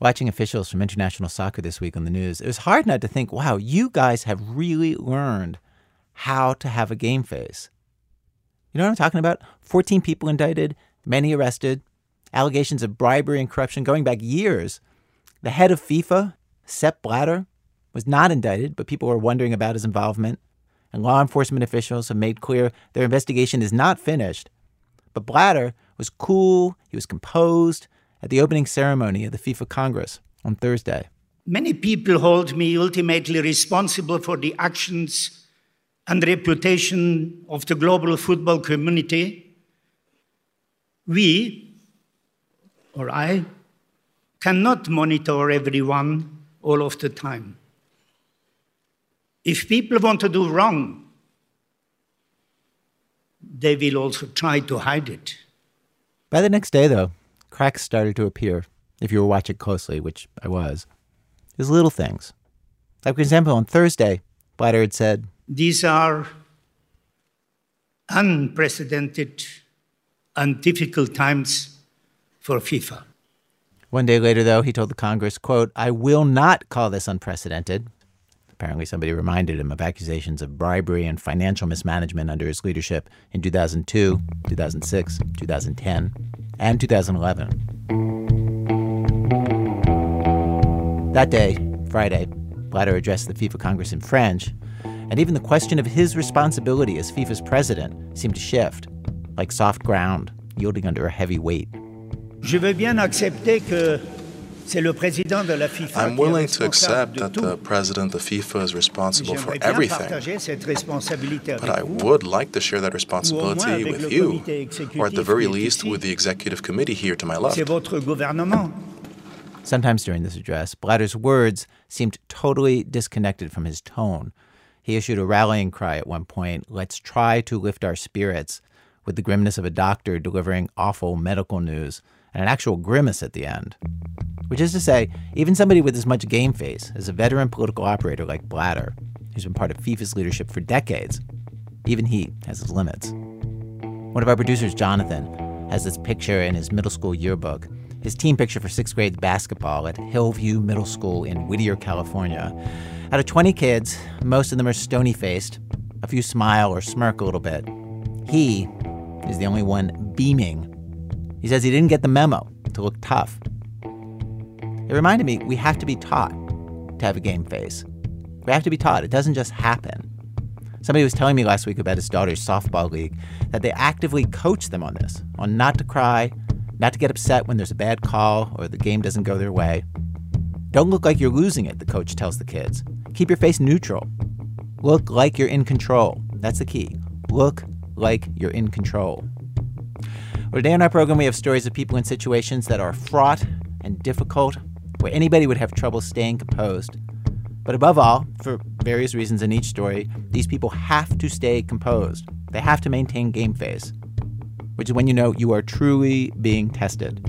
Watching officials from international soccer this week on the news, it was hard not to think, wow, you guys have really learned how to have a game face. You know what I'm talking about? 14 people indicted, many arrested, allegations of bribery and corruption going back years. The head of FIFA, Sepp Blatter, was not indicted, but people were wondering about his involvement. And law enforcement officials have made clear their investigation is not finished. But Blatter was cool, he was composed at the opening ceremony of the FIFA Congress on Thursday. Many people hold me ultimately responsible for the actions and reputation of the global football community. We, or I, cannot monitor everyone all of the time. If people want to do wrong, they will also try to hide it. By the next day, though, cracks started to appear, if you were watching closely, which I was. There's little things. Like, for example, on Thursday, Blatter had said, These are unprecedented and difficult times for FIFA. One day later, though, he told the Congress, quote, I will not call this unprecedented. Apparently, somebody reminded him of accusations of bribery and financial mismanagement under his leadership in 2002, 2006, 2010, and 2011. That day, Friday, Blatter addressed the FIFA Congress in French, and even the question of his responsibility as FIFA's president seemed to shift, like soft ground yielding under a heavy weight. Je veux bien accepter que I'm willing to accept that the president of FIFA is responsible for everything, but I would like to share that responsibility with you, or at the very least with the executive committee here to my left. Sometimes during this address, Blatter's words seemed totally disconnected from his tone. He issued a rallying cry at one point let's try to lift our spirits, with the grimness of a doctor delivering awful medical news and an actual grimace at the end. Which is to say, even somebody with as much game face as a veteran political operator like Blatter, who's been part of FIFA's leadership for decades, even he has his limits. One of our producers, Jonathan, has this picture in his middle school yearbook, his team picture for sixth grade basketball at Hillview Middle School in Whittier, California. Out of 20 kids, most of them are stony faced, a few smile or smirk a little bit. He is the only one beaming. He says he didn't get the memo to look tough. It reminded me we have to be taught to have a game face. We have to be taught. It doesn't just happen. Somebody was telling me last week about his daughter's softball league that they actively coach them on this, on not to cry, not to get upset when there's a bad call or the game doesn't go their way. Don't look like you're losing it, the coach tells the kids. Keep your face neutral. Look like you're in control. That's the key. Look like you're in control. Today on our program, we have stories of people in situations that are fraught and difficult where anybody would have trouble staying composed. But above all, for various reasons in each story, these people have to stay composed. They have to maintain game face, which is when you know you are truly being tested.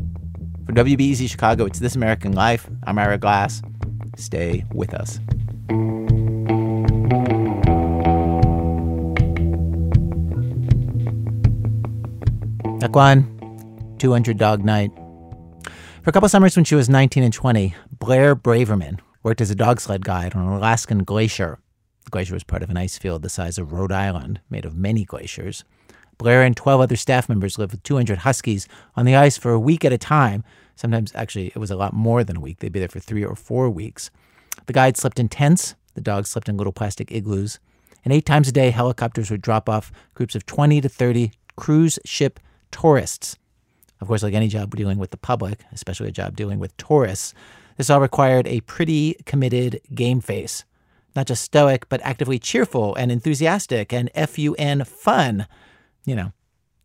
For WBEZ Chicago, it's This American Life. I'm Ira Glass. Stay with us. Takwan, 200 Dog Night. For a couple summers when she was 19 and 20, Blair Braverman worked as a dog sled guide on an Alaskan glacier. The glacier was part of an ice field the size of Rhode Island, made of many glaciers. Blair and 12 other staff members lived with 200 huskies on the ice for a week at a time. Sometimes, actually, it was a lot more than a week. They'd be there for three or four weeks. The guides slept in tents, the dogs slept in little plastic igloos. And eight times a day, helicopters would drop off groups of 20 to 30 cruise ship tourists of course, like any job dealing with the public, especially a job dealing with tourists, this all required a pretty committed game face. Not just stoic, but actively cheerful and enthusiastic and FUN fun, you know,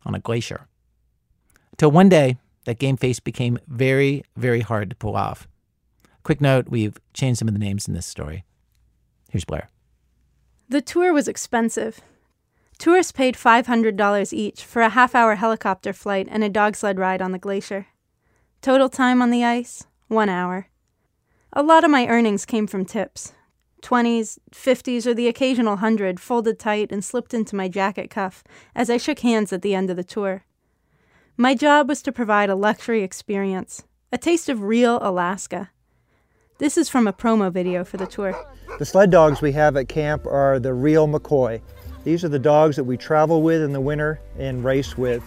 on a glacier. Till one day, that game face became very, very hard to pull off. Quick note we've changed some of the names in this story. Here's Blair. The tour was expensive. Tourists paid $500 each for a half hour helicopter flight and a dog sled ride on the glacier. Total time on the ice, one hour. A lot of my earnings came from tips 20s, 50s, or the occasional hundred folded tight and slipped into my jacket cuff as I shook hands at the end of the tour. My job was to provide a luxury experience, A taste of real Alaska. This is from a promo video for the tour. The sled dogs we have at camp are the real McCoy. These are the dogs that we travel with in the winter and race with.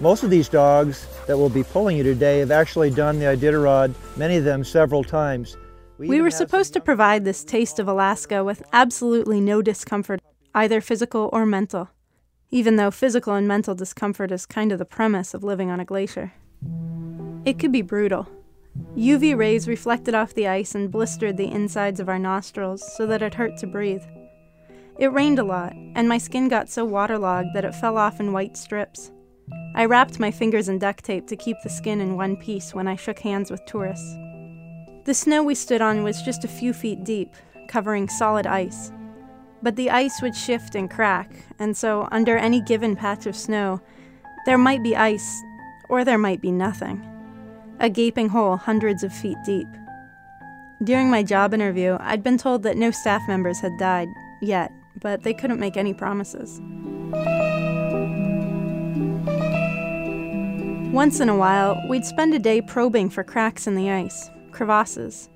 Most of these dogs that will be pulling you today have actually done the Iditarod, many of them several times. We, we were supposed to provide this taste of Alaska with absolutely no discomfort, either physical or mental, even though physical and mental discomfort is kind of the premise of living on a glacier. It could be brutal. UV rays reflected off the ice and blistered the insides of our nostrils so that it hurt to breathe. It rained a lot, and my skin got so waterlogged that it fell off in white strips. I wrapped my fingers in duct tape to keep the skin in one piece when I shook hands with tourists. The snow we stood on was just a few feet deep, covering solid ice. But the ice would shift and crack, and so under any given patch of snow, there might be ice, or there might be nothing. A gaping hole hundreds of feet deep. During my job interview, I'd been told that no staff members had died, yet, but they couldn't make any promises. Once in a while, we'd spend a day probing for cracks in the ice, crevasses.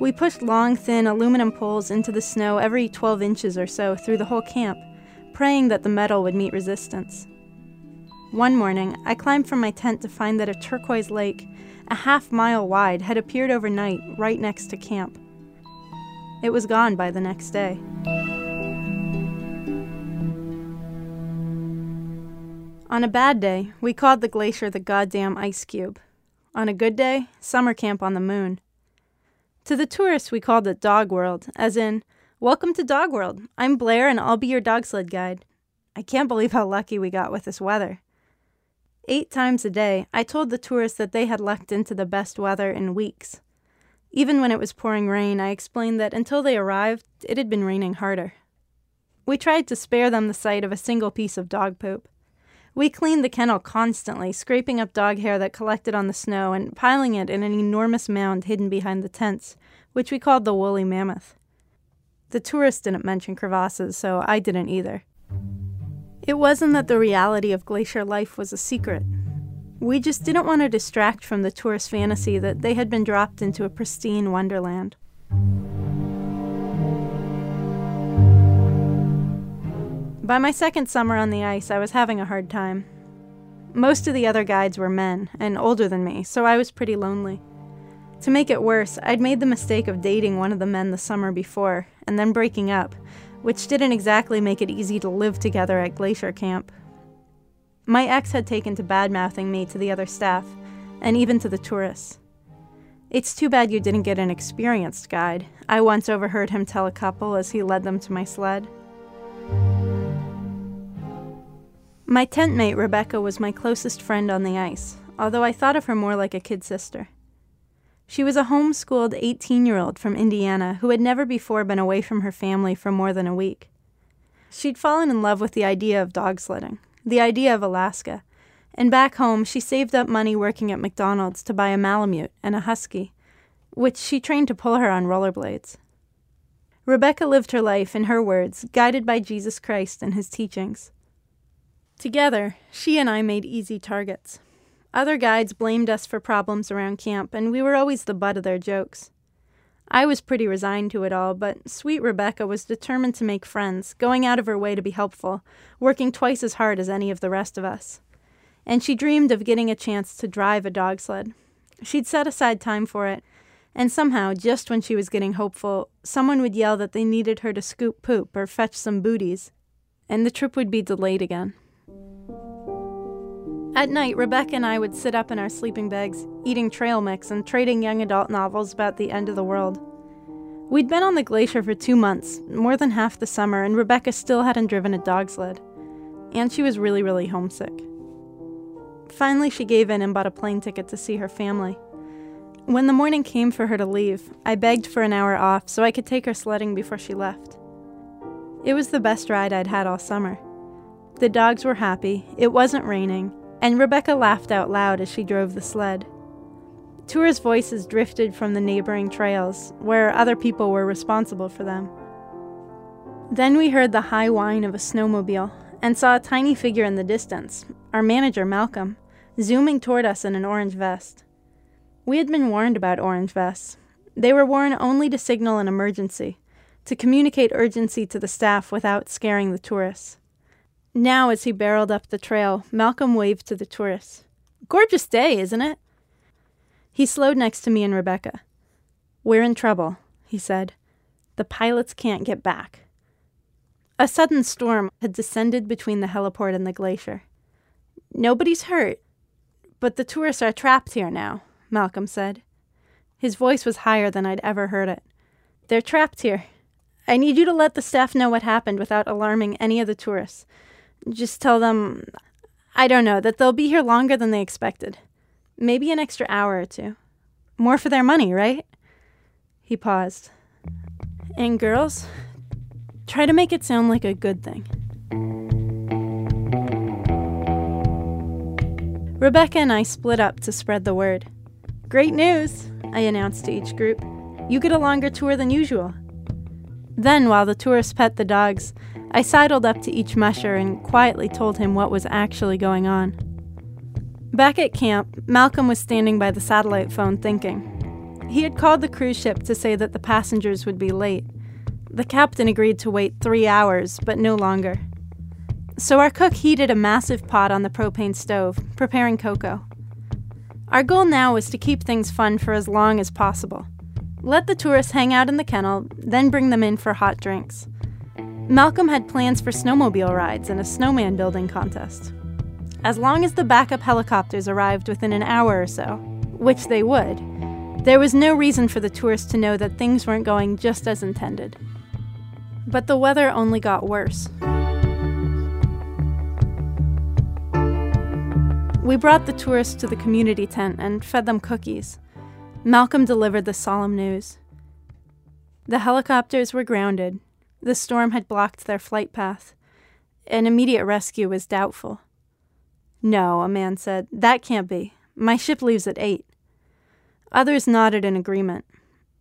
We pushed long, thin aluminum poles into the snow every 12 inches or so through the whole camp, praying that the metal would meet resistance. One morning, I climbed from my tent to find that a turquoise lake, a half mile wide, had appeared overnight right next to camp. It was gone by the next day. On a bad day, we called the glacier the goddamn ice cube. On a good day, summer camp on the moon. To the tourists, we called it Dog World, as in, Welcome to Dog World. I'm Blair and I'll be your dog sled guide. I can't believe how lucky we got with this weather. Eight times a day, I told the tourists that they had lucked into the best weather in weeks. Even when it was pouring rain, I explained that until they arrived, it had been raining harder. We tried to spare them the sight of a single piece of dog poop. We cleaned the kennel constantly, scraping up dog hair that collected on the snow and piling it in an enormous mound hidden behind the tents, which we called the woolly mammoth. The tourists didn't mention crevasses, so I didn't either. It wasn't that the reality of glacier life was a secret. We just didn't want to distract from the tourist fantasy that they had been dropped into a pristine wonderland. By my second summer on the ice, I was having a hard time. Most of the other guides were men, and older than me, so I was pretty lonely. To make it worse, I'd made the mistake of dating one of the men the summer before, and then breaking up, which didn't exactly make it easy to live together at Glacier Camp. My ex had taken to badmouthing me to the other staff, and even to the tourists. It's too bad you didn't get an experienced guide, I once overheard him tell a couple as he led them to my sled. My tent mate, Rebecca, was my closest friend on the ice, although I thought of her more like a kid sister. She was a homeschooled 18 year old from Indiana who had never before been away from her family for more than a week. She'd fallen in love with the idea of dog sledding, the idea of Alaska, and back home she saved up money working at McDonald's to buy a Malamute and a Husky, which she trained to pull her on rollerblades. Rebecca lived her life, in her words, guided by Jesus Christ and his teachings. Together, she and I made easy targets. Other guides blamed us for problems around camp, and we were always the butt of their jokes. I was pretty resigned to it all, but sweet Rebecca was determined to make friends, going out of her way to be helpful, working twice as hard as any of the rest of us. And she dreamed of getting a chance to drive a dog sled. She'd set aside time for it, and somehow, just when she was getting hopeful, someone would yell that they needed her to scoop poop or fetch some booties, and the trip would be delayed again. At night, Rebecca and I would sit up in our sleeping bags, eating trail mix and trading young adult novels about the end of the world. We'd been on the glacier for two months, more than half the summer, and Rebecca still hadn't driven a dog sled. And she was really, really homesick. Finally, she gave in and bought a plane ticket to see her family. When the morning came for her to leave, I begged for an hour off so I could take her sledding before she left. It was the best ride I'd had all summer. The dogs were happy, it wasn't raining, and Rebecca laughed out loud as she drove the sled. Tours' voices drifted from the neighboring trails, where other people were responsible for them. Then we heard the high whine of a snowmobile and saw a tiny figure in the distance, our manager, Malcolm, zooming toward us in an orange vest. We had been warned about orange vests. They were worn only to signal an emergency, to communicate urgency to the staff without scaring the tourists. Now, as he barreled up the trail, Malcolm waved to the tourists. Gorgeous day, isn't it? He slowed next to me and Rebecca. We're in trouble, he said. The pilots can't get back. A sudden storm had descended between the heliport and the glacier. Nobody's hurt, but the tourists are trapped here now, Malcolm said. His voice was higher than I'd ever heard it. They're trapped here. I need you to let the staff know what happened without alarming any of the tourists. Just tell them, I don't know, that they'll be here longer than they expected. Maybe an extra hour or two. More for their money, right? He paused. And girls, try to make it sound like a good thing. Rebecca and I split up to spread the word. Great news, I announced to each group. You get a longer tour than usual. Then, while the tourists pet the dogs, I sidled up to each musher and quietly told him what was actually going on. Back at camp, Malcolm was standing by the satellite phone thinking. He had called the cruise ship to say that the passengers would be late. The captain agreed to wait three hours, but no longer. So our cook heated a massive pot on the propane stove, preparing cocoa. Our goal now was to keep things fun for as long as possible. Let the tourists hang out in the kennel, then bring them in for hot drinks. Malcolm had plans for snowmobile rides and a snowman building contest. As long as the backup helicopters arrived within an hour or so, which they would, there was no reason for the tourists to know that things weren't going just as intended. But the weather only got worse. We brought the tourists to the community tent and fed them cookies. Malcolm delivered the solemn news. The helicopters were grounded. The storm had blocked their flight path. An immediate rescue was doubtful. No, a man said, that can't be. My ship leaves at 8. Others nodded in agreement.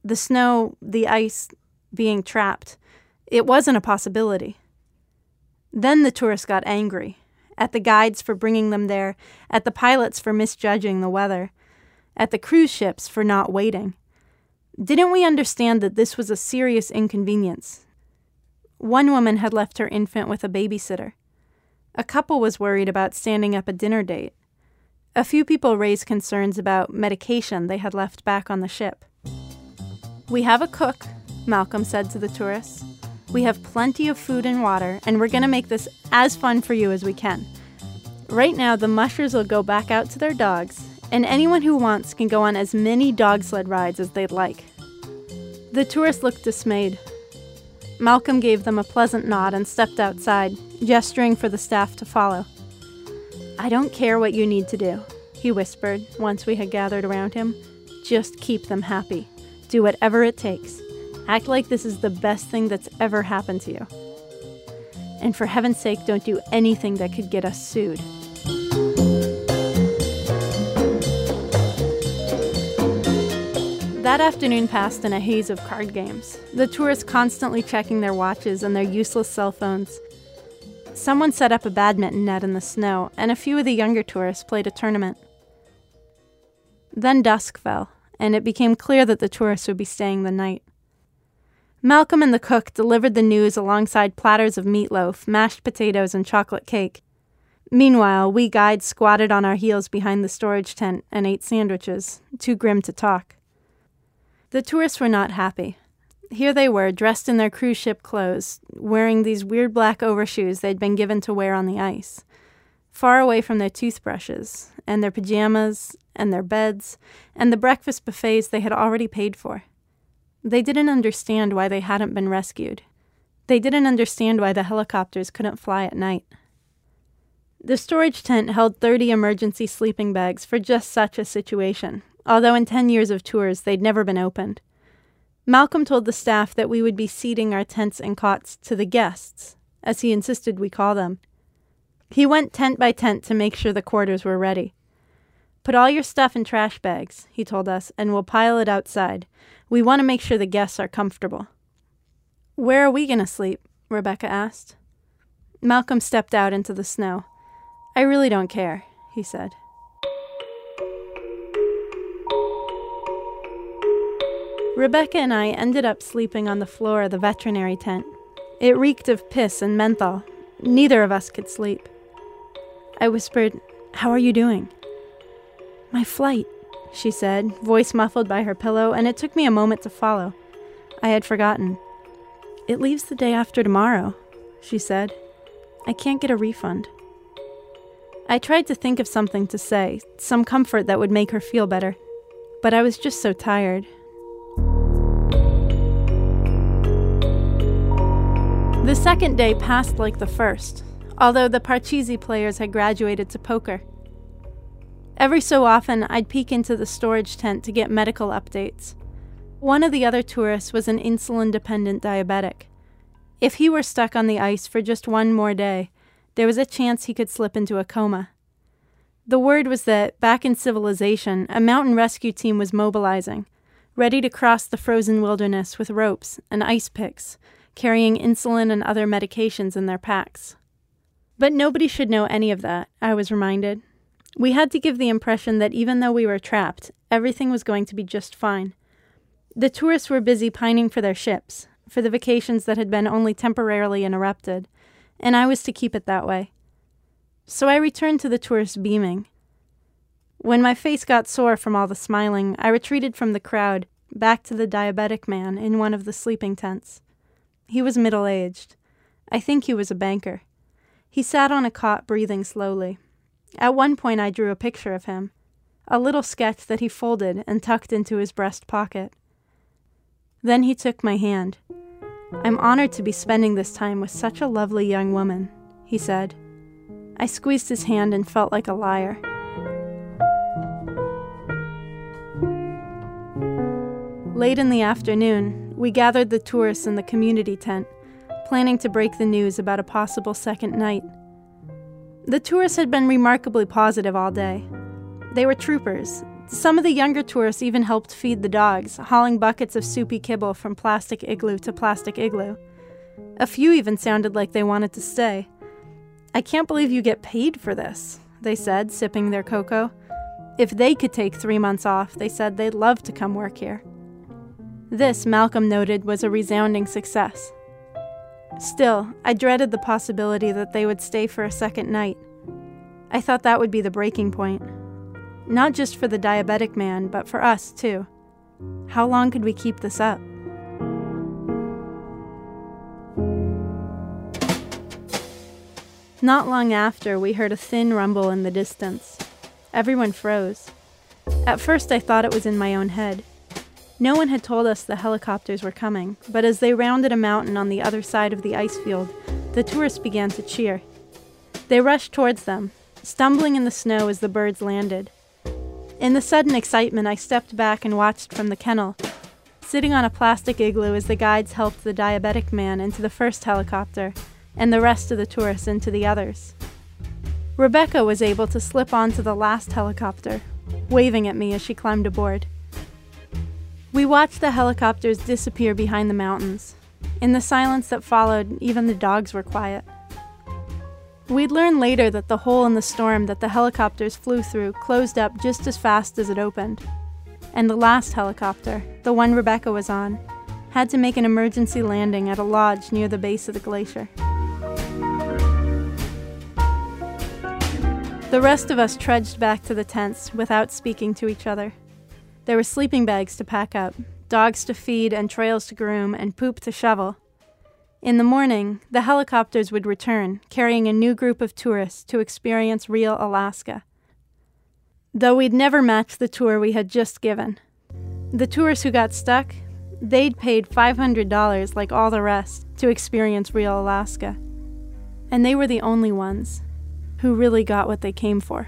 The snow, the ice, being trapped, it wasn't a possibility. Then the tourists got angry at the guides for bringing them there, at the pilots for misjudging the weather, at the cruise ships for not waiting. Didn't we understand that this was a serious inconvenience? One woman had left her infant with a babysitter. A couple was worried about standing up a dinner date. A few people raised concerns about medication they had left back on the ship. We have a cook, Malcolm said to the tourists. We have plenty of food and water, and we're going to make this as fun for you as we can. Right now, the mushers will go back out to their dogs, and anyone who wants can go on as many dog sled rides as they'd like. The tourists looked dismayed. Malcolm gave them a pleasant nod and stepped outside, gesturing for the staff to follow. I don't care what you need to do, he whispered once we had gathered around him. Just keep them happy. Do whatever it takes. Act like this is the best thing that's ever happened to you. And for heaven's sake, don't do anything that could get us sued. That afternoon passed in a haze of card games, the tourists constantly checking their watches and their useless cell phones. Someone set up a badminton net in the snow, and a few of the younger tourists played a tournament. Then dusk fell, and it became clear that the tourists would be staying the night. Malcolm and the cook delivered the news alongside platters of meatloaf, mashed potatoes, and chocolate cake. Meanwhile, we guides squatted on our heels behind the storage tent and ate sandwiches, too grim to talk. The tourists were not happy. Here they were, dressed in their cruise ship clothes, wearing these weird black overshoes they'd been given to wear on the ice, far away from their toothbrushes, and their pajamas, and their beds, and the breakfast buffets they had already paid for. They didn't understand why they hadn't been rescued. They didn't understand why the helicopters couldn't fly at night. The storage tent held 30 emergency sleeping bags for just such a situation, although in 10 years of tours they'd never been opened. Malcolm told the staff that we would be seating our tents and cots to the guests, as he insisted we call them. He went tent by tent to make sure the quarters were ready. Put all your stuff in trash bags, he told us, and we'll pile it outside. We want to make sure the guests are comfortable. Where are we going to sleep? Rebecca asked. Malcolm stepped out into the snow. I really don't care, he said. Rebecca and I ended up sleeping on the floor of the veterinary tent. It reeked of piss and menthol. Neither of us could sleep. I whispered, How are you doing? My flight, she said, voice muffled by her pillow, and it took me a moment to follow. I had forgotten. It leaves the day after tomorrow, she said. I can't get a refund. I tried to think of something to say, some comfort that would make her feel better, but I was just so tired. The second day passed like the first, although the Parcheesi players had graduated to poker. Every so often, I'd peek into the storage tent to get medical updates. One of the other tourists was an insulin dependent diabetic. If he were stuck on the ice for just one more day, there was a chance he could slip into a coma. The word was that, back in civilization, a mountain rescue team was mobilizing, ready to cross the frozen wilderness with ropes and ice picks carrying insulin and other medications in their packs. But nobody should know any of that, I was reminded. We had to give the impression that even though we were trapped, everything was going to be just fine. The tourists were busy pining for their ships, for the vacations that had been only temporarily interrupted, and I was to keep it that way. So I returned to the tourists beaming. When my face got sore from all the smiling, I retreated from the crowd, back to the diabetic man in one of the sleeping tents. He was middle aged. I think he was a banker. He sat on a cot breathing slowly. At one point, I drew a picture of him, a little sketch that he folded and tucked into his breast pocket. Then he took my hand. I'm honored to be spending this time with such a lovely young woman, he said. I squeezed his hand and felt like a liar. Late in the afternoon, we gathered the tourists in the community tent, planning to break the news about a possible second night. The tourists had been remarkably positive all day. They were troopers. Some of the younger tourists even helped feed the dogs, hauling buckets of soupy kibble from plastic igloo to plastic igloo. A few even sounded like they wanted to stay. I can't believe you get paid for this, they said, sipping their cocoa. If they could take three months off, they said they'd love to come work here. This, Malcolm noted, was a resounding success. Still, I dreaded the possibility that they would stay for a second night. I thought that would be the breaking point. Not just for the diabetic man, but for us, too. How long could we keep this up? Not long after, we heard a thin rumble in the distance. Everyone froze. At first, I thought it was in my own head. No one had told us the helicopters were coming, but as they rounded a mountain on the other side of the ice field, the tourists began to cheer. They rushed towards them, stumbling in the snow as the birds landed. In the sudden excitement, I stepped back and watched from the kennel, sitting on a plastic igloo as the guides helped the diabetic man into the first helicopter and the rest of the tourists into the others. Rebecca was able to slip onto the last helicopter, waving at me as she climbed aboard. We watched the helicopters disappear behind the mountains. In the silence that followed, even the dogs were quiet. We'd learn later that the hole in the storm that the helicopters flew through closed up just as fast as it opened. And the last helicopter, the one Rebecca was on, had to make an emergency landing at a lodge near the base of the glacier. The rest of us trudged back to the tents without speaking to each other. There were sleeping bags to pack up, dogs to feed, and trails to groom, and poop to shovel. In the morning, the helicopters would return, carrying a new group of tourists to experience real Alaska. Though we'd never match the tour we had just given. The tourists who got stuck, they'd paid $500 like all the rest to experience real Alaska. And they were the only ones who really got what they came for.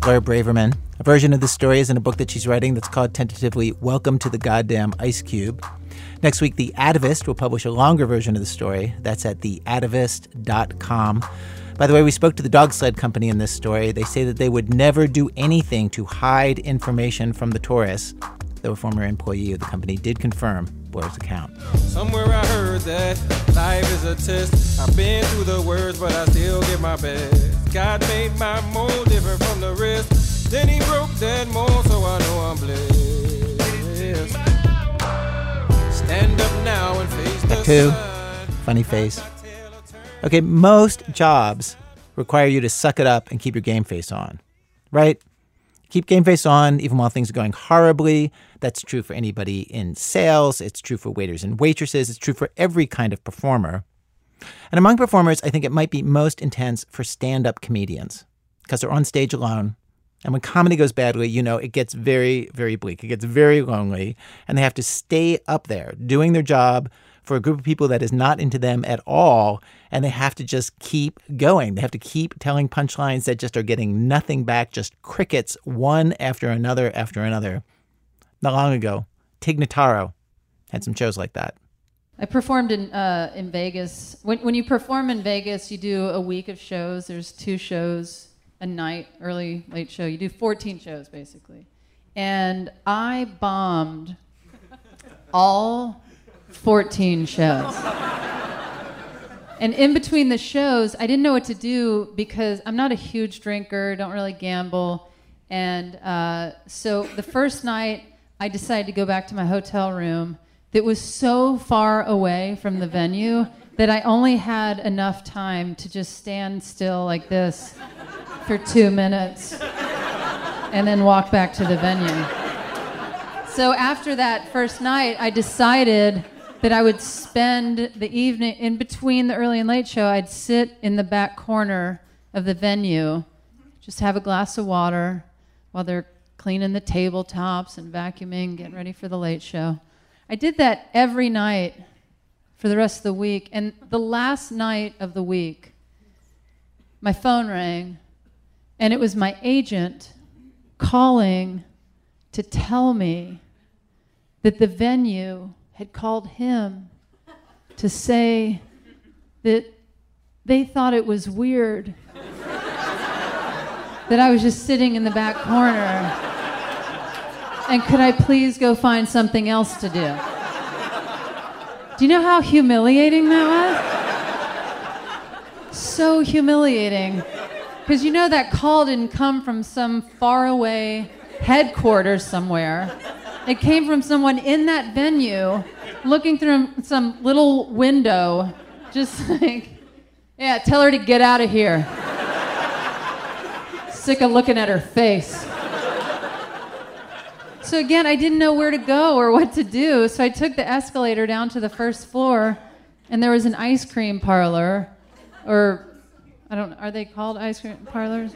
Blair Braverman. A version of the story is in a book that she's writing that's called tentatively Welcome to the Goddamn Ice Cube. Next week, The Atavist will publish a longer version of the story. That's at theatavist.com. By the way, we spoke to the dog sled company in this story. They say that they would never do anything to hide information from the tourists, though a former employee of the company did confirm Gambler's account. Somewhere I heard that life is a test. I've been through the worst, but I still give my best. God made my mold different from the rest. Then he broke that mold, so I know I'm blessed. Stand up now and face the sun. Funny face. Okay, most jobs require you to suck it up and keep your game face on, right? Keep game face on even while things are going horribly. That's true for anybody in sales. It's true for waiters and waitresses. It's true for every kind of performer. And among performers, I think it might be most intense for stand up comedians because they're on stage alone. And when comedy goes badly, you know, it gets very, very bleak. It gets very lonely. And they have to stay up there doing their job for a group of people that is not into them at all. And they have to just keep going. They have to keep telling punchlines that just are getting nothing back, just crickets, one after another after another. Not long ago, Tig Notaro had some shows like that. I performed in uh, in Vegas. When when you perform in Vegas, you do a week of shows. There's two shows a night, early, late show. You do 14 shows basically, and I bombed all 14 shows. and in between the shows, I didn't know what to do because I'm not a huge drinker, don't really gamble. And uh, so the first night, I decided to go back to my hotel room that was so far away from the venue that I only had enough time to just stand still like this for two minutes and then walk back to the venue. So after that first night, I decided that I would spend the evening in between the early and late show. I'd sit in the back corner of the venue, just have a glass of water while they're cleaning the tabletops and vacuuming, getting ready for the late show. I did that every night for the rest of the week. And the last night of the week, my phone rang, and it was my agent calling to tell me that the venue had called him to say that they thought it was weird that I was just sitting in the back corner. And could I please go find something else to do? Do you know how humiliating that was? So humiliating. Because you know that call didn't come from some faraway headquarters somewhere. It came from someone in that venue looking through some little window, just like, yeah, tell her to get out of here. Sick of looking at her face. So again, I didn't know where to go or what to do, so I took the escalator down to the first floor, and there was an ice cream parlor, or I don't are they called ice cream parlors?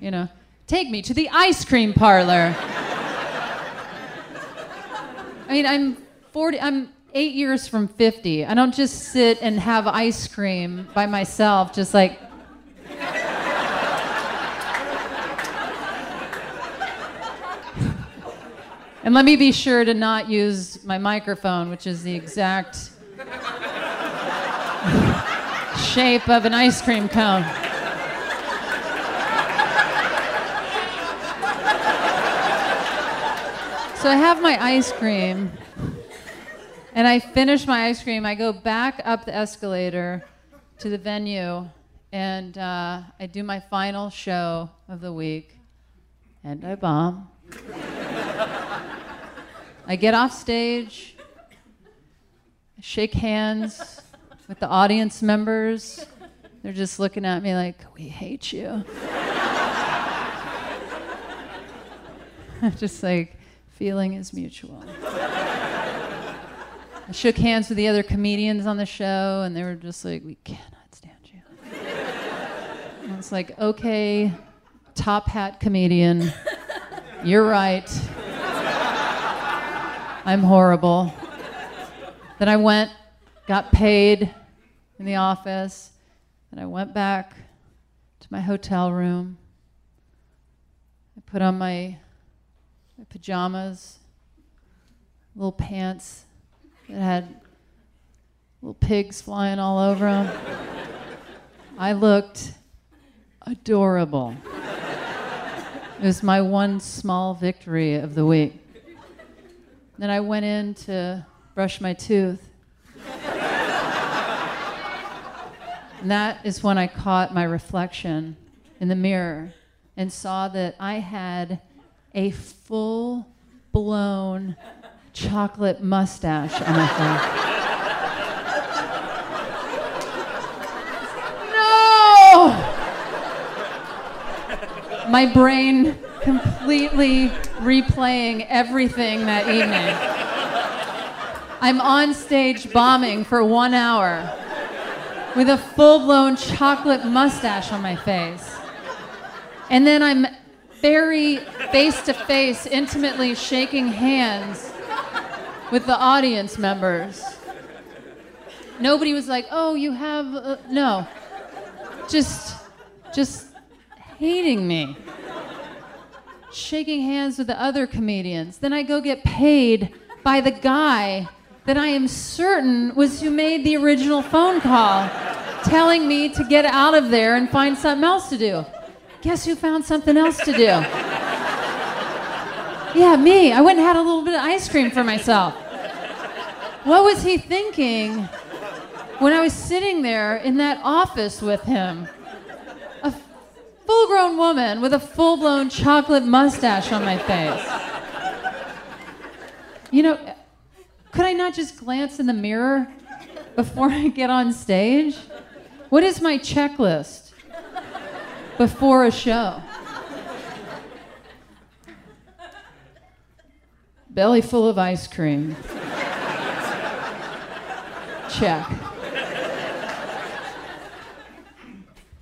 You know, take me to the ice cream parlor. I mean, I'm 40, I'm eight years from 50. I don't just sit and have ice cream by myself, just like. And let me be sure to not use my microphone, which is the exact shape of an ice cream cone. So I have my ice cream, and I finish my ice cream. I go back up the escalator to the venue, and uh, I do my final show of the week, and I bomb. I get off stage, shake hands with the audience members. They're just looking at me like, we hate you. I'm just like, feeling is mutual. I shook hands with the other comedians on the show, and they were just like, we cannot stand you. And it's like, okay, top hat comedian, you're right. I'm horrible. Then I went, got paid in the office, and I went back to my hotel room. I put on my my pajamas, little pants that had little pigs flying all over them. I looked adorable. It was my one small victory of the week. Then I went in to brush my tooth. and that is when I caught my reflection in the mirror and saw that I had a full blown chocolate mustache on my face. No! My brain completely replaying everything that evening. I'm on stage bombing for one hour with a full blown chocolate mustache on my face. And then I'm very face to face, intimately shaking hands with the audience members. Nobody was like, oh, you have. Uh, no. Just, just hating me. Shaking hands with the other comedians. Then I go get paid by the guy that I am certain was who made the original phone call, telling me to get out of there and find something else to do. Guess who found something else to do? Yeah, me. I went and had a little bit of ice cream for myself. What was he thinking when I was sitting there in that office with him? Full grown woman with a full blown chocolate mustache on my face. You know, could I not just glance in the mirror before I get on stage? What is my checklist before a show? Belly full of ice cream. Check.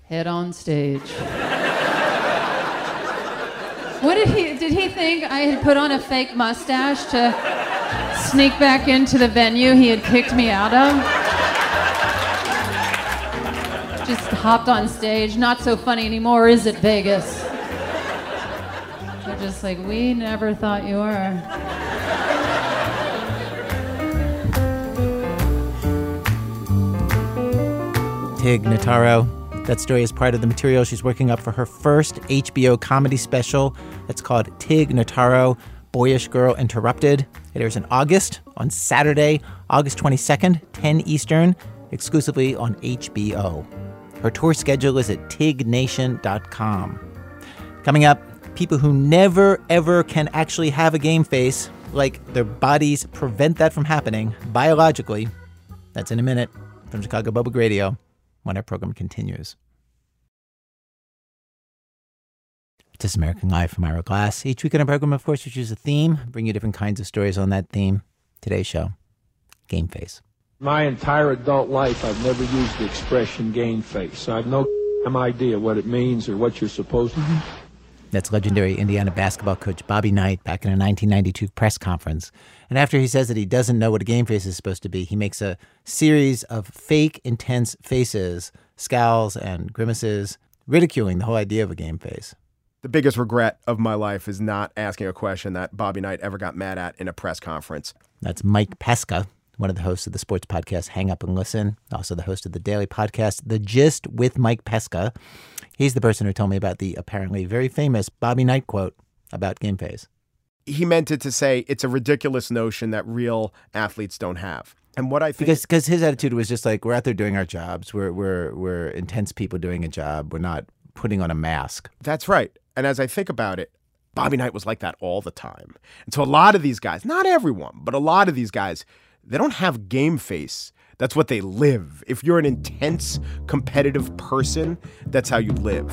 Head on stage. What did he did he think I had put on a fake mustache to sneak back into the venue he had kicked me out of? Just hopped on stage. Not so funny anymore, is it, Vegas? They're just like, we never thought you were. Tig Notaro that story is part of the material she's working up for her first HBO comedy special that's called Tig Notaro Boyish Girl Interrupted. It airs in August on Saturday, August 22nd, 10 Eastern, exclusively on HBO. Her tour schedule is at tignation.com. Coming up, people who never ever can actually have a game face, like their bodies prevent that from happening biologically. That's in a minute from Chicago Public Radio when our program continues. This American Life from Ira Glass. Each week in our program, of course, we choose a theme, bring you different kinds of stories on that theme. Today's show, Game Face. My entire adult life, I've never used the expression game face. So I have no idea what it means or what you're supposed to do. That's legendary Indiana basketball coach Bobby Knight back in a 1992 press conference. And after he says that he doesn't know what a game face is supposed to be, he makes a series of fake, intense faces, scowls, and grimaces, ridiculing the whole idea of a game face. The biggest regret of my life is not asking a question that Bobby Knight ever got mad at in a press conference. That's Mike Pesca, one of the hosts of the sports podcast Hang Up and Listen, also the host of the daily podcast The Gist with Mike Pesca. He's the person who told me about the apparently very famous Bobby Knight quote about game face. He meant it to say it's a ridiculous notion that real athletes don't have. And what I think because because his attitude was just like we're out there doing our jobs. We're we're we're intense people doing a job. We're not putting on a mask. That's right. And as I think about it, Bobby Knight was like that all the time. And so a lot of these guys, not everyone, but a lot of these guys, they don't have game face that's what they live. If you're an intense, competitive person, that's how you live.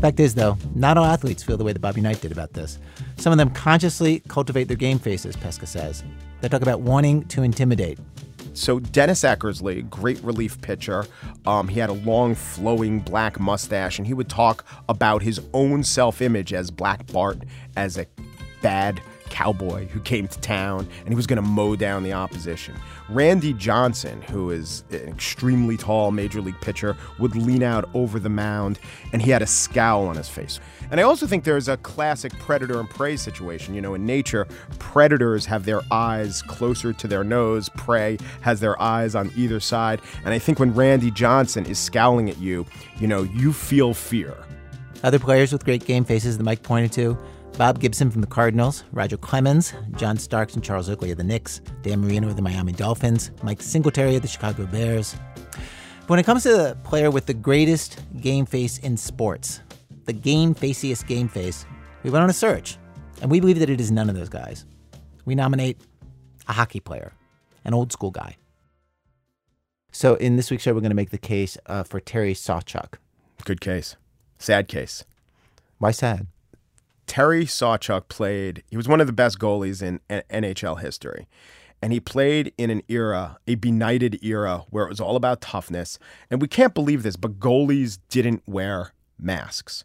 Fact is, though, not all athletes feel the way that Bobby Knight did about this. Some of them consciously cultivate their game faces, Pesca says. They talk about wanting to intimidate. So Dennis Eckersley, great relief pitcher, um, he had a long, flowing black mustache, and he would talk about his own self-image as Black Bart, as a bad cowboy who came to town and he was going to mow down the opposition. Randy Johnson, who is an extremely tall major league pitcher, would lean out over the mound and he had a scowl on his face. And I also think there's a classic predator and prey situation. You know, in nature, predators have their eyes closer to their nose, prey has their eyes on either side. And I think when Randy Johnson is scowling at you, you know, you feel fear. Other players with great game faces that Mike pointed to Bob Gibson from the Cardinals, Roger Clemens, John Starks and Charles Oakley of the Knicks, Dan Marino of the Miami Dolphins, Mike Singletary of the Chicago Bears. But when it comes to the player with the greatest game face in sports, the game faciest game face, we went on a search, and we believe that it is none of those guys. We nominate a hockey player, an old school guy. So in this week's show, we're going to make the case uh, for Terry Sawchuk. Good case. Sad case. Why sad? Terry Sawchuk played, he was one of the best goalies in NHL history. And he played in an era, a benighted era, where it was all about toughness. And we can't believe this, but goalies didn't wear masks.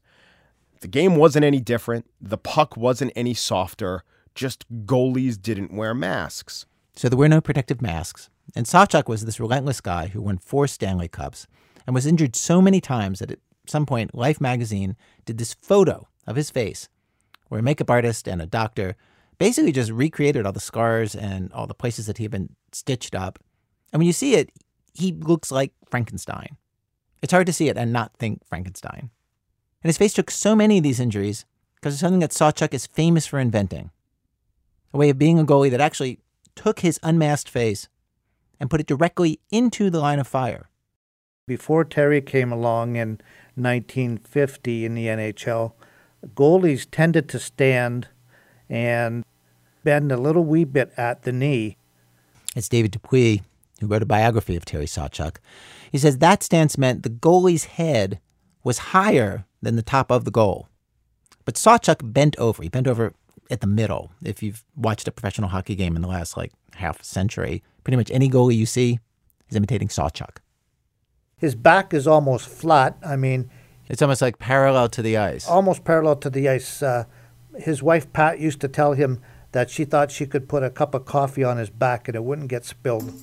The game wasn't any different. The puck wasn't any softer. Just goalies didn't wear masks. So there were no protective masks. And Sawchuk was this relentless guy who won four Stanley Cups and was injured so many times that at some point Life magazine did this photo of his face where a makeup artist and a doctor basically just recreated all the scars and all the places that he had been stitched up. And when you see it, he looks like Frankenstein. It's hard to see it and not think Frankenstein. And his face took so many of these injuries because of something that Sawchuk is famous for inventing a way of being a goalie that actually took his unmasked face and put it directly into the line of fire. Before Terry came along in 1950 in the NHL, goalies tended to stand and bend a little wee bit at the knee. It's David Dupuis, who wrote a biography of Terry Sawchuk. He says that stance meant the goalie's head was higher than the top of the goal. But Sawchuk bent over. He bent over at the middle. If you've watched a professional hockey game in the last like half century, pretty much any goalie you see is imitating Sawchuk. His back is almost flat. I mean, it's almost like parallel to the ice. Almost parallel to the ice. Uh, his wife Pat used to tell him that she thought she could put a cup of coffee on his back and it wouldn't get spilled.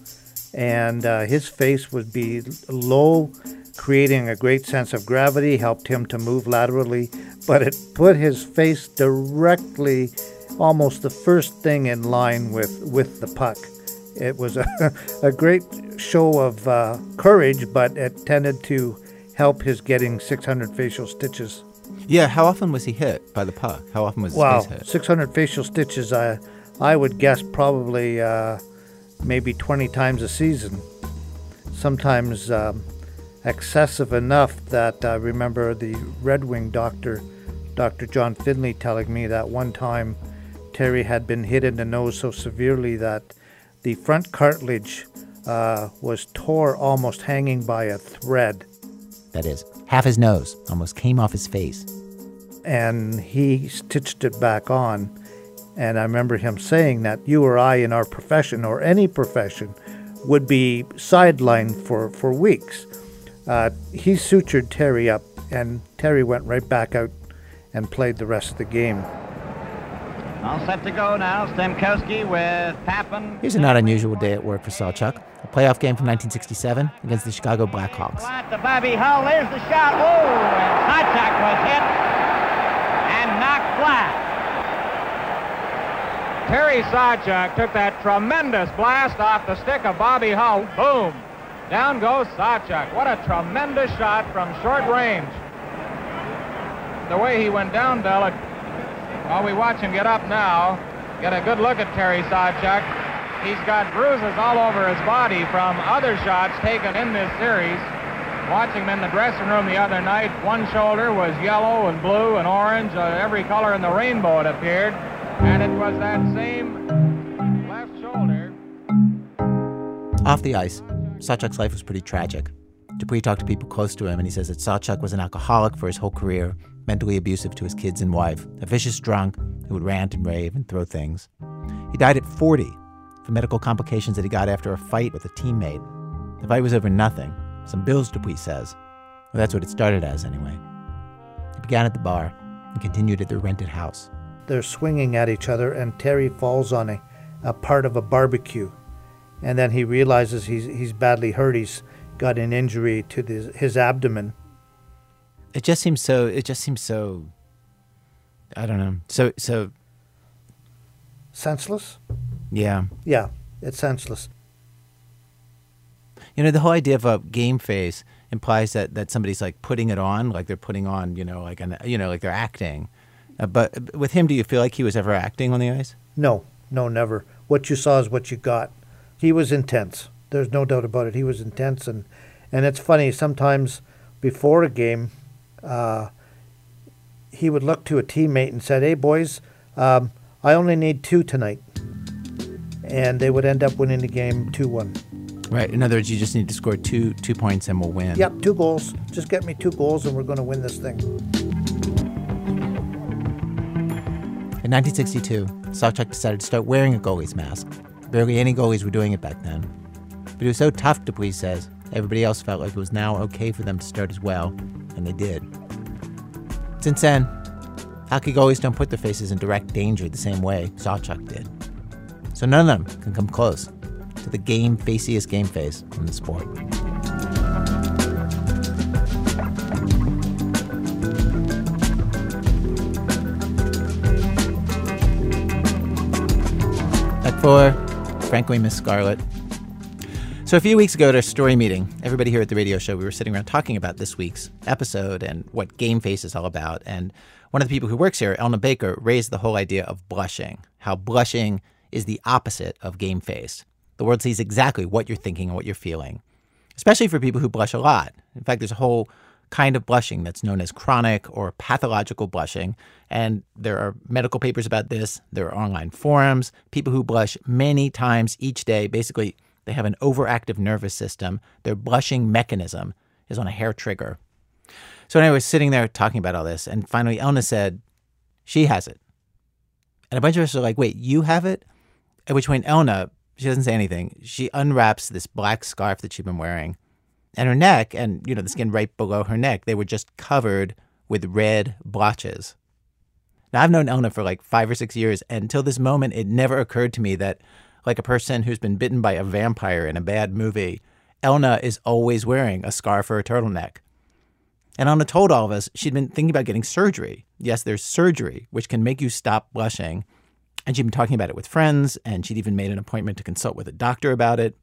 And uh, his face would be low, creating a great sense of gravity, helped him to move laterally, but it put his face directly, almost the first thing in line with, with the puck. It was a, a great show of uh, courage, but it tended to help his getting 600 facial stitches. Yeah, how often was he hit by the puck? How often was wow, his hit? 600 facial stitches. I, I would guess probably uh, maybe 20 times a season. Sometimes um, excessive enough that I remember the Red Wing doctor, Dr. John Finley, telling me that one time Terry had been hit in the nose so severely that the front cartilage uh, was tore almost hanging by a thread. That is, half his nose almost came off his face. And he stitched it back on. And I remember him saying that you or I in our profession or any profession would be sidelined for, for weeks. Uh, he sutured Terry up, and Terry went right back out and played the rest of the game. All set to go now. Stemkowski with Pappin. Here's a not unusual day at work for Sawchuk. A playoff game from 1967 against the Chicago Blackhawks. Flat to Bobby Hull. There's the shot. Oh, and Sawchuk was hit and knocked flat. Terry Sawchuk took that tremendous blast off the stick of Bobby Hull. Boom. Down goes Sawchuk. What a tremendous shot from short range. The way he went down, Delic, while we watch him get up now, get a good look at Terry Sawchuk. He's got bruises all over his body from other shots taken in this series. Watching him in the dressing room the other night, one shoulder was yellow and blue and orange, uh, every color in the rainbow it appeared. And it was that same left shoulder. Off the ice, Sawchuk's life was pretty tragic. Dupuis talked to people close to him, and he says that Sawchuk was an alcoholic for his whole career mentally abusive to his kids and wife, a vicious drunk who would rant and rave and throw things. He died at 40 from medical complications that he got after a fight with a teammate. The fight was over nothing, some bills, Dupuis says. Well, that's what it started as, anyway. It began at the bar and continued at their rented house. They're swinging at each other, and Terry falls on a, a part of a barbecue. And then he realizes he's, he's badly hurt. He's got an injury to the, his abdomen it just seems so it just seems so i don't know so so senseless yeah yeah it's senseless you know the whole idea of a game face implies that that somebody's like putting it on like they're putting on you know like an you know like they're acting Uh, but with him, do you feel like he was ever acting on the ice? No, no, never. What you saw is what you got. He was intense. There's no doubt about it. He was intense, and and it's funny. Sometimes before a game, uh, he would look to a teammate and said, "Hey, boys, um, I only need two tonight," and they would end up winning the game two one. Right. In other words, you just need to score two two points and we'll win. Yep, two goals. Just get me two goals and we're going to win this thing. In 1962, Sawchuk decided to start wearing a goalie's mask. Barely any goalies were doing it back then. But it was so tough, Dupuis says, everybody else felt like it was now okay for them to start as well, and they did. Since then, goalies don't put their faces in direct danger the same way Sawchuk did. So none of them can come close to the game faciest game face in the sport. Back for Frankly Miss Scarlet. So, a few weeks ago at our story meeting, everybody here at the radio show, we were sitting around talking about this week's episode and what Game Face is all about. And one of the people who works here, Elna Baker, raised the whole idea of blushing, how blushing is the opposite of game face. The world sees exactly what you're thinking and what you're feeling, especially for people who blush a lot. In fact, there's a whole kind of blushing that's known as chronic or pathological blushing. And there are medical papers about this. There are online forums. People who blush many times each day, basically, they have an overactive nervous system. Their blushing mechanism is on a hair trigger. So, anyway, I was sitting there talking about all this. And finally, Elna said, She has it. And a bunch of us are like, Wait, you have it? At which point, Elna she doesn't say anything. She unwraps this black scarf that she'd been wearing. And her neck and, you know, the skin right below her neck, they were just covered with red blotches. Now, I've known Elna for like five or six years, and until this moment, it never occurred to me that, like a person who's been bitten by a vampire in a bad movie, Elna is always wearing a scarf or a turtleneck. And Elna told all of us she'd been thinking about getting surgery. Yes, there's surgery, which can make you stop blushing and she'd been talking about it with friends, and she'd even made an appointment to consult with a doctor about it.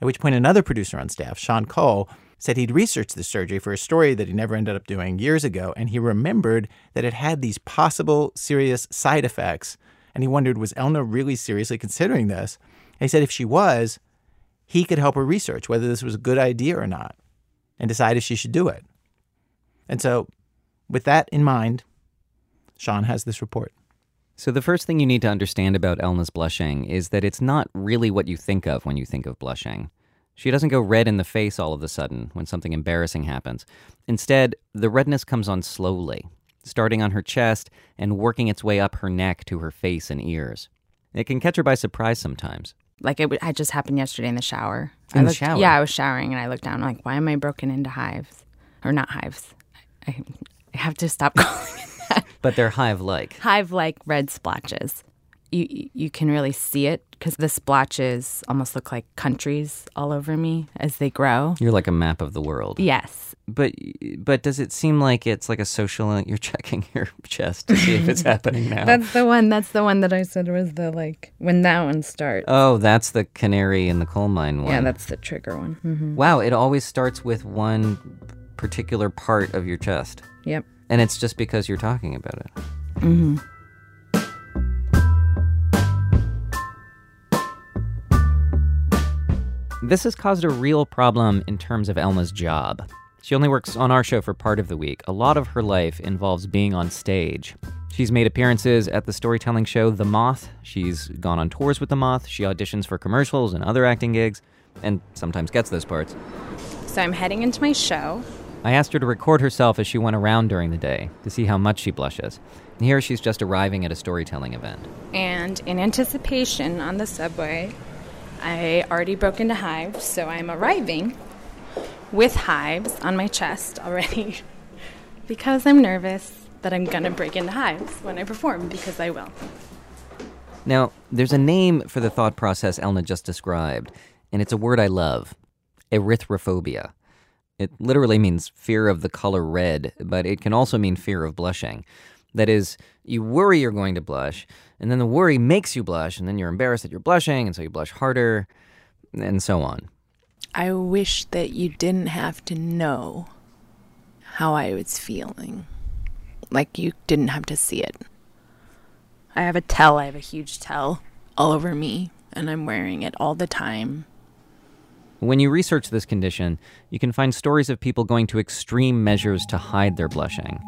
At which point, another producer on staff, Sean Cole, said he'd researched the surgery for a story that he never ended up doing years ago, and he remembered that it had these possible serious side effects. And he wondered, was Elna really seriously considering this? And he said if she was, he could help her research whether this was a good idea or not and decide if she should do it. And so, with that in mind, Sean has this report. So, the first thing you need to understand about Elna's blushing is that it's not really what you think of when you think of blushing. She doesn't go red in the face all of a sudden when something embarrassing happens. Instead, the redness comes on slowly, starting on her chest and working its way up her neck to her face and ears. It can catch her by surprise sometimes. Like it, it just happened yesterday in the shower. In I the shower? Yeah, I was showering and I looked down. I'm like, why am I broken into hives? Or not hives. I, I have to stop calling it that. But they're hive like. Hive like red splotches. You, you can really see it because the splotches almost look like countries all over me as they grow. You're like a map of the world. Yes. But but does it seem like it's like a social? You're checking your chest to see if it's happening now. That's the one. That's the one that I said was the like when that one starts. Oh, that's the canary in the coal mine one. Yeah, that's the trigger one. hmm Wow, it always starts with one particular part of your chest. Yep. And it's just because you're talking about it. hmm This has caused a real problem in terms of Elna's job. She only works on our show for part of the week. A lot of her life involves being on stage. She's made appearances at the storytelling show The Moth. She's gone on tours with The Moth. She auditions for commercials and other acting gigs, and sometimes gets those parts. So I'm heading into my show. I asked her to record herself as she went around during the day to see how much she blushes. And here she's just arriving at a storytelling event. And in anticipation on the subway, I already broke into hives, so I'm arriving with hives on my chest already because I'm nervous that I'm gonna break into hives when I perform because I will. Now, there's a name for the thought process Elna just described, and it's a word I love erythrophobia. It literally means fear of the color red, but it can also mean fear of blushing. That is, you worry you're going to blush, and then the worry makes you blush, and then you're embarrassed that you're blushing, and so you blush harder, and so on. I wish that you didn't have to know how I was feeling. like you didn't have to see it. I have a tell, I have a huge tell all over me, and I'm wearing it all the time. When you research this condition, you can find stories of people going to extreme measures to hide their blushing.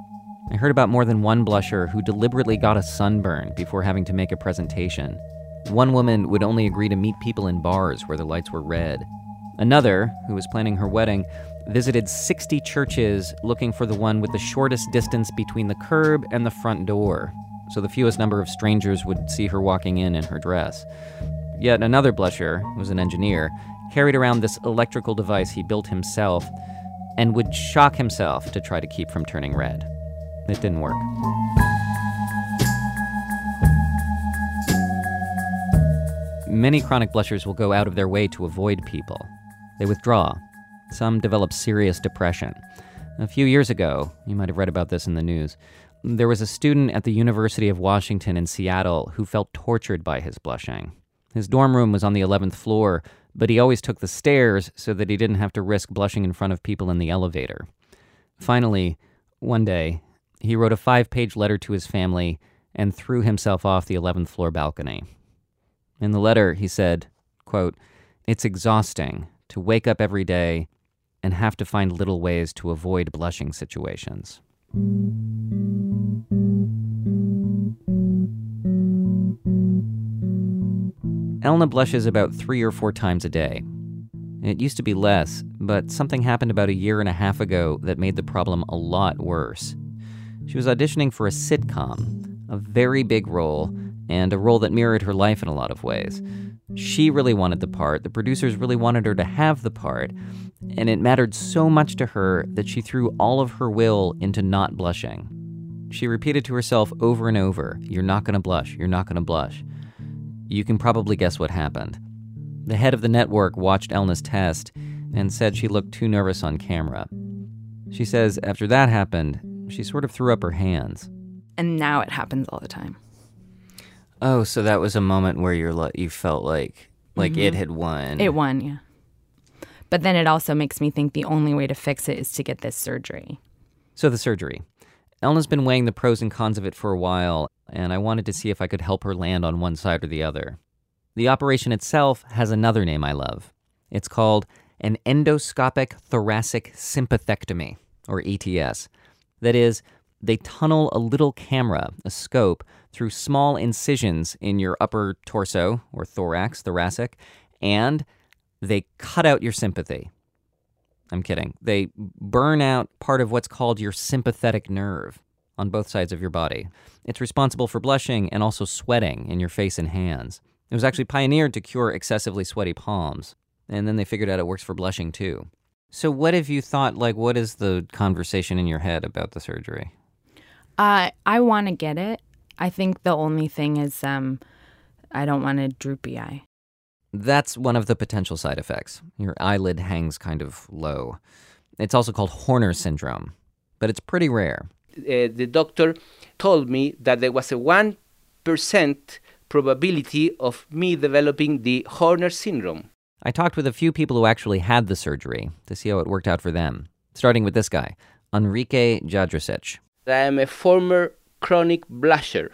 I heard about more than one blusher who deliberately got a sunburn before having to make a presentation. One woman would only agree to meet people in bars where the lights were red. Another, who was planning her wedding, visited 60 churches looking for the one with the shortest distance between the curb and the front door, so the fewest number of strangers would see her walking in in her dress. Yet another blusher, who was an engineer, carried around this electrical device he built himself and would shock himself to try to keep from turning red. It didn't work. Many chronic blushers will go out of their way to avoid people. They withdraw. Some develop serious depression. A few years ago, you might have read about this in the news, there was a student at the University of Washington in Seattle who felt tortured by his blushing. His dorm room was on the 11th floor, but he always took the stairs so that he didn't have to risk blushing in front of people in the elevator. Finally, one day, he wrote a five page letter to his family and threw himself off the 11th floor balcony. In the letter, he said, quote, It's exhausting to wake up every day and have to find little ways to avoid blushing situations. Elna blushes about three or four times a day. It used to be less, but something happened about a year and a half ago that made the problem a lot worse. She was auditioning for a sitcom, a very big role, and a role that mirrored her life in a lot of ways. She really wanted the part, the producers really wanted her to have the part, and it mattered so much to her that she threw all of her will into not blushing. She repeated to herself over and over, You're not gonna blush, you're not gonna blush. You can probably guess what happened. The head of the network watched Elna's test and said she looked too nervous on camera. She says after that happened, she sort of threw up her hands. And now it happens all the time. Oh, so that was a moment where you're you felt like like mm-hmm. it had won. It won, yeah. But then it also makes me think the only way to fix it is to get this surgery. So the surgery. Elna's been weighing the pros and cons of it for a while, and I wanted to see if I could help her land on one side or the other. The operation itself has another name I love. It's called an endoscopic thoracic sympathectomy, or ETS. That is, they tunnel a little camera, a scope, through small incisions in your upper torso, or thorax, thoracic, and they cut out your sympathy. I'm kidding. They burn out part of what's called your sympathetic nerve on both sides of your body. It's responsible for blushing and also sweating in your face and hands. It was actually pioneered to cure excessively sweaty palms, and then they figured out it works for blushing too. So, what have you thought? Like, what is the conversation in your head about the surgery? Uh, I want to get it. I think the only thing is, um, I don't want a droopy eye. That's one of the potential side effects. Your eyelid hangs kind of low. It's also called Horner syndrome, but it's pretty rare. Uh, the doctor told me that there was a 1% probability of me developing the Horner syndrome. I talked with a few people who actually had the surgery to see how it worked out for them, starting with this guy, Enrique Jadresic. I am a former chronic blusher.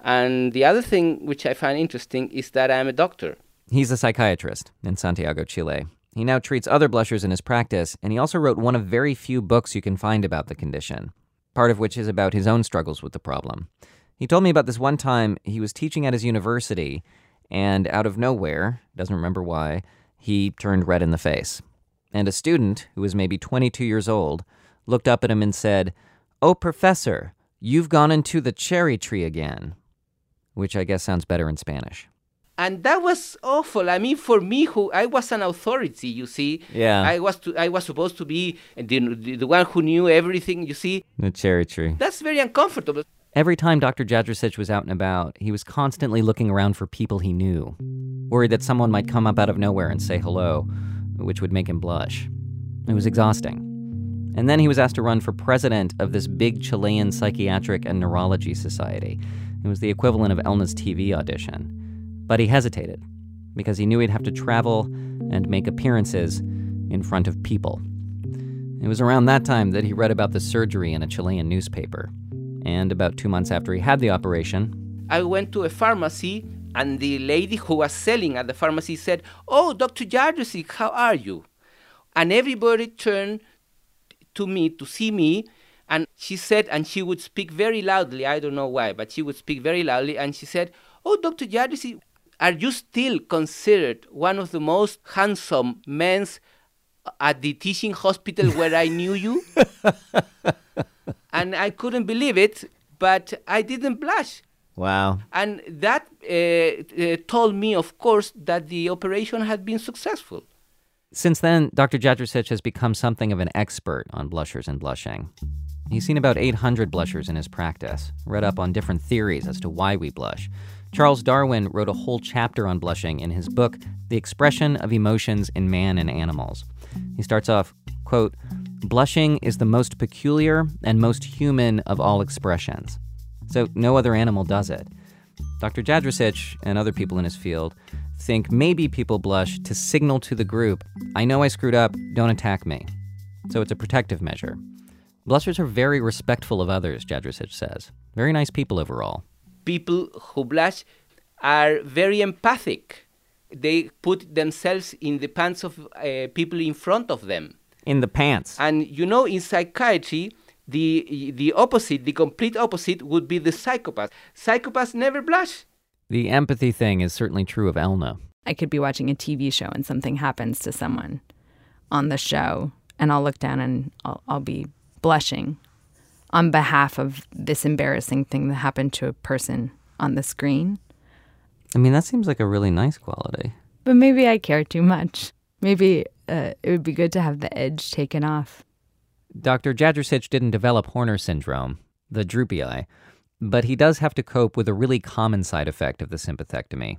And the other thing which I find interesting is that I'm a doctor. He's a psychiatrist in Santiago, Chile. He now treats other blushers in his practice, and he also wrote one of very few books you can find about the condition, part of which is about his own struggles with the problem. He told me about this one time he was teaching at his university, and out of nowhere, doesn't remember why, he turned red in the face. And a student, who was maybe 22 years old, looked up at him and said, Oh, professor, you've gone into the cherry tree again which I guess sounds better in Spanish. And that was awful. I mean, for me, who I was an authority, you see. Yeah. I was to, I was supposed to be the, the, one who knew everything. You see. The cherry tree. That's very uncomfortable. Every time Dr. Jadresic was out and about, he was constantly looking around for people he knew, worried that someone might come up out of nowhere and say hello, which would make him blush. It was exhausting. And then he was asked to run for president of this big Chilean psychiatric and neurology society. It was the equivalent of Elna's TV audition. But he hesitated because he knew he'd have to travel and make appearances in front of people. It was around that time that he read about the surgery in a Chilean newspaper. And about two months after he had the operation, I went to a pharmacy, and the lady who was selling at the pharmacy said, Oh, Dr. Jadresic, how are you? And everybody turned to me to see me, and she said, and she would speak very loudly, I don't know why, but she would speak very loudly, and she said, Oh, Dr. Jadresic, are you still considered one of the most handsome men at the teaching hospital where I knew you? and I couldn't believe it, but I didn't blush. Wow. And that uh, uh, told me, of course, that the operation had been successful. Since then, Dr. Jadresic has become something of an expert on blushers and blushing. He's seen about 800 blushers in his practice, read up on different theories as to why we blush. Charles Darwin wrote a whole chapter on blushing in his book, The Expression of Emotions in Man and Animals. He starts off, quote, Blushing is the most peculiar and most human of all expressions. So no other animal does it. Dr. Jadresic and other people in his field think maybe people blush to signal to the group, I know I screwed up, don't attack me. So it's a protective measure. Blushers are very respectful of others, Jadresic says. Very nice people overall. People who blush are very empathic. They put themselves in the pants of uh, people in front of them. In the pants. And you know, in psychiatry, the the opposite, the complete opposite, would be the psychopath. Psychopaths never blush. The empathy thing is certainly true of Elna. I could be watching a TV show and something happens to someone on the show, and I'll look down and I'll, I'll be blushing on behalf of this embarrassing thing that happened to a person on the screen. I mean, that seems like a really nice quality. But maybe I care too much. Maybe uh, it would be good to have the edge taken off. Dr. Jadresic didn't develop Horner syndrome, the droopy eye, but he does have to cope with a really common side effect of the sympathectomy.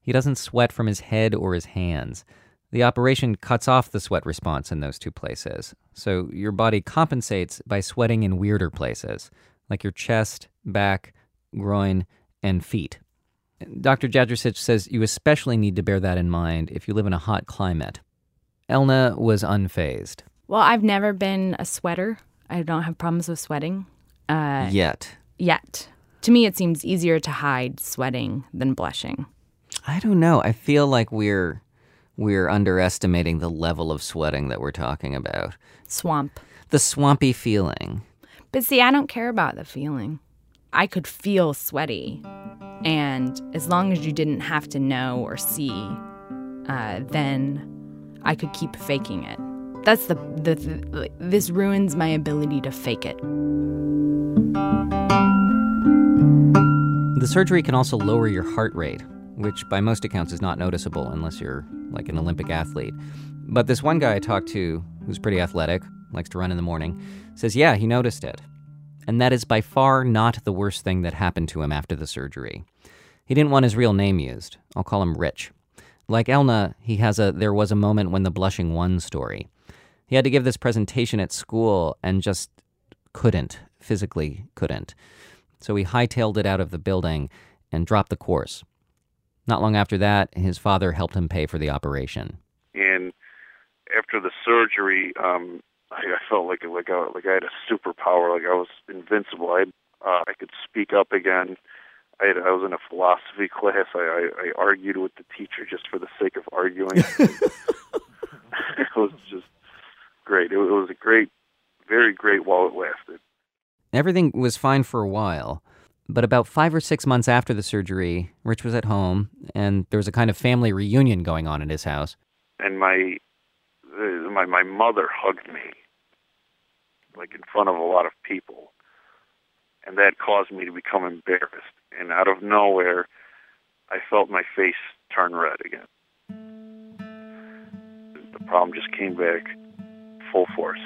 He doesn't sweat from his head or his hands. The operation cuts off the sweat response in those two places, so your body compensates by sweating in weirder places, like your chest, back, groin, and feet. Dr. Jadresic says you especially need to bear that in mind if you live in a hot climate. Elna was unfazed. Well, I've never been a sweater. I don't have problems with sweating. Uh, yet. Yet. To me, it seems easier to hide sweating than blushing. I don't know. I feel like we're we're underestimating the level of sweating that we're talking about. Swamp. The swampy feeling. But see, I don't care about the feeling. I could feel sweaty. And as long as you didn't have to know or see, uh, then I could keep faking it. That's the, the, the this ruins my ability to fake it. The surgery can also lower your heart rate, which by most accounts is not noticeable unless you're like an Olympic athlete. But this one guy I talked to, who's pretty athletic, likes to run in the morning, says, yeah, he noticed it. And that is by far not the worst thing that happened to him after the surgery. He didn't want his real name used. I'll call him Rich. Like Elna, he has a there was a moment when the blushing one story. He had to give this presentation at school and just couldn't, physically couldn't. So he hightailed it out of the building and dropped the course. Not long after that, his father helped him pay for the operation. And after the surgery, um, I, I felt like like I, like I had a superpower, like I was invincible. I uh, I could speak up again. I, had, I was in a philosophy class. I, I, I argued with the teacher just for the sake of arguing. it was just great. It, was a great, very great while it lasted. Everything was fine for a while, but about five or six months after the surgery, Rich was at home, and there was a kind of family reunion going on at his house. And my my my mother hugged me, like in front of a lot of people, and that caused me to become embarrassed. And out of nowhere, I felt my face turn red again. The problem just came back full force.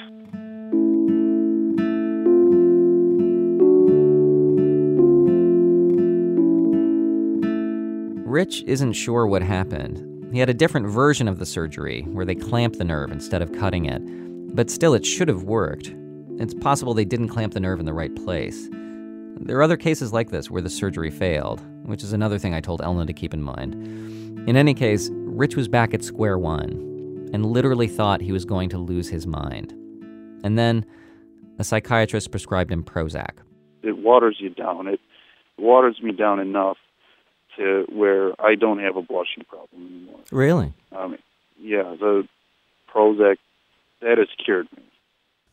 Rich isn't sure what happened. He had a different version of the surgery where they clamped the nerve instead of cutting it, but still it should have worked. It's possible they didn't clamp the nerve in the right place. There are other cases like this where the surgery failed, which is another thing I told Elna to keep in mind. In any case, Rich was back at square one and literally thought he was going to lose his mind. And then a psychiatrist prescribed him Prozac. It waters you down. It waters me down enough to where I don't have a blushing problem anymore. Really? Um, yeah, the Prozac, that has cured me.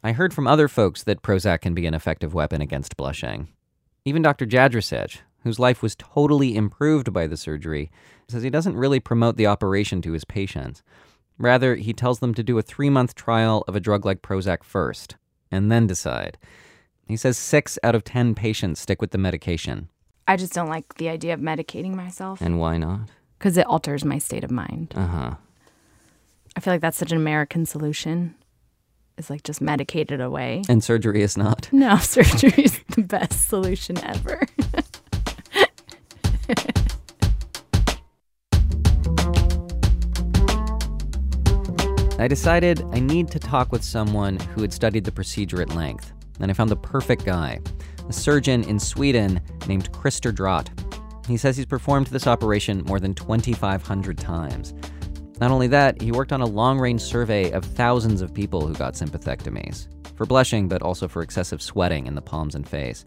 I heard from other folks that Prozac can be an effective weapon against blushing. Even Dr. Jadresic, whose life was totally improved by the surgery, says he doesn't really promote the operation to his patients. Rather, he tells them to do a three month trial of a drug like Prozac first, and then decide. He says six out of ten patients stick with the medication. I just don't like the idea of medicating myself. And why not? Because it alters my state of mind. Uh huh. I feel like that's such an American solution. Is like just medicate it away. And surgery is not. No, surgery is the best solution ever. I decided I need to talk with someone who had studied the procedure at length, and I found the perfect guy a surgeon in Sweden named Krister Drott. He says he's performed this operation more than 2,500 times. Not only that, he worked on a long range survey of thousands of people who got sympathectomies for blushing, but also for excessive sweating in the palms and face.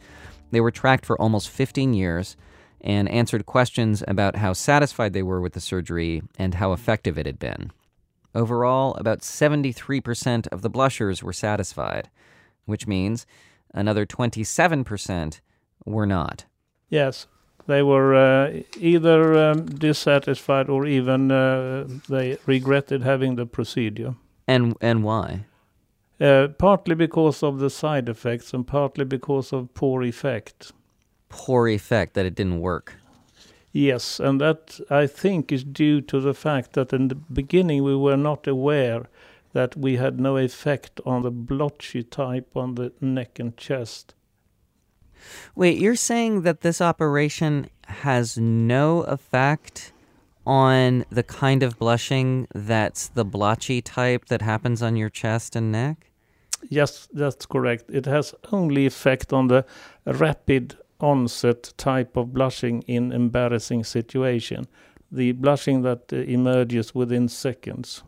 They were tracked for almost 15 years and answered questions about how satisfied they were with the surgery and how effective it had been. Overall, about 73% of the blushers were satisfied, which means another 27% were not. Yes, they were uh, either um, dissatisfied or even uh, they regretted having the procedure. And and why? Uh, partly because of the side effects and partly because of poor effect. Poor effect that it didn't work. Yes, and that I think is due to the fact that in the beginning we were not aware that we had no effect on the blotchy type on the neck and chest. Wait, you're saying that this operation has no effect on the kind of blushing that's the blotchy type that happens on your chest and neck? Yes, that's correct. It has only effect on the rapid onset type of blushing in embarrassing situation, the blushing that uh, emerges within seconds.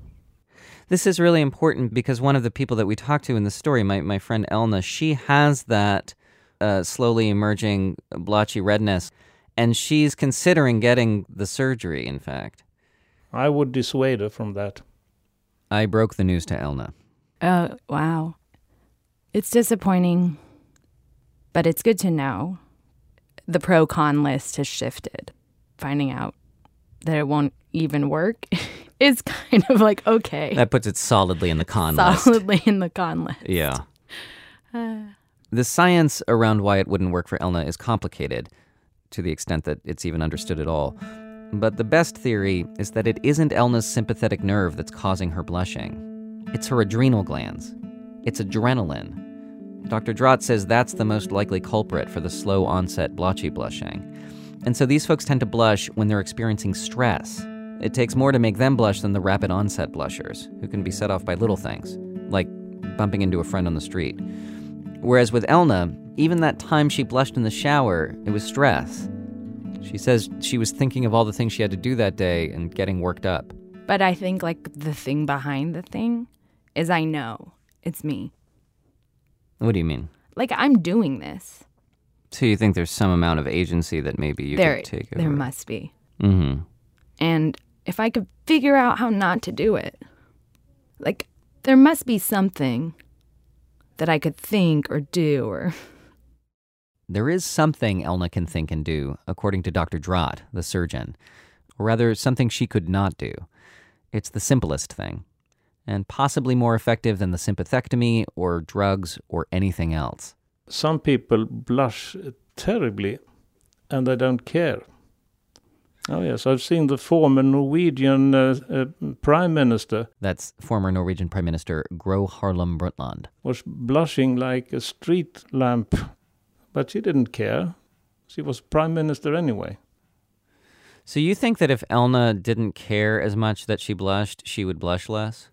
This is really important because one of the people that we talked to in the story, my, my friend Elna, she has that uh, slowly emerging blotchy redness, and she's considering getting the surgery, in fact. I would dissuade her from that. I broke the news to Elna. Oh, wow. It's disappointing, but it's good to know. The pro con list has shifted. Finding out that it won't even work is kind of like okay. That puts it solidly in the con solidly list. Solidly in the con list. Yeah. Uh. The science around why it wouldn't work for Elna is complicated, to the extent that it's even understood at all. But the best theory is that it isn't Elna's sympathetic nerve that's causing her blushing. It's her adrenal glands. It's adrenaline. Dr. Drott says that's the most likely culprit for the slow onset blotchy blushing. And so these folks tend to blush when they're experiencing stress. It takes more to make them blush than the rapid onset blushers, who can be set off by little things, like bumping into a friend on the street. Whereas with Elna, even that time she blushed in the shower, it was stress. She says she was thinking of all the things she had to do that day and getting worked up. But I think, like, the thing behind the thing is I know it's me. What do you mean? Like, I'm doing this. So you think there's some amount of agency that maybe you there, could take over? There must be. Mm-hmm. And if I could figure out how not to do it, like, there must be something that I could think or do or. There is something Elna can think and do, according to Dr. Drott, the surgeon. Or rather, something she could not do. It's the simplest thing, and possibly more effective than the sympathectomy or drugs or anything else. Some people blush terribly and they don't care. Oh, yes, I've seen the former Norwegian uh, uh, Prime Minister. That's former Norwegian Prime Minister Gro Harlem Brundtland. Was blushing like a street lamp, but she didn't care. She was Prime Minister anyway. So you think that if Elna didn't care as much that she blushed, she would blush less?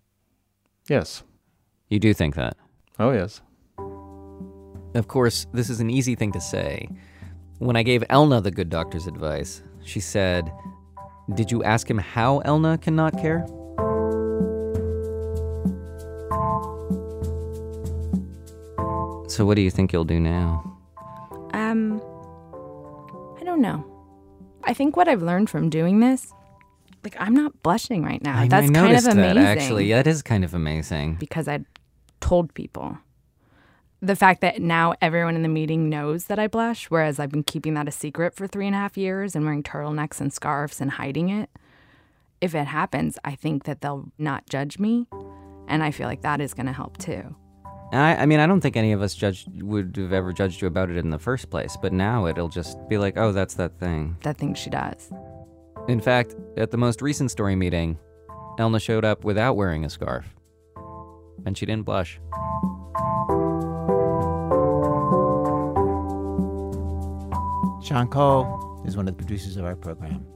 Yes. You do think that? Oh, yes. Of course, this is an easy thing to say. When I gave Elna the good doctor's advice, she said, Did you ask him how Elna cannot care? So, what do you think you'll do now? Um, I don't know. I think what I've learned from doing this, like I'm not blushing right now. I, That's I kind of amazing. that actually. That is kind of amazing. because I told people. The fact that now everyone in the meeting knows that I blush, whereas I've been keeping that a secret for three and a half years and wearing turtlenecks and scarves and hiding it. If it happens, I think that they'll not judge me. And I feel like that is going to help too. I, I mean, I don't think any of us judged would have ever judged you about it in the first place, but now it'll just be like, oh, that's that thing. That thing she does. In fact, at the most recent story meeting, Elna showed up without wearing a scarf, and she didn't blush. Sean Cole is one of the producers of our program.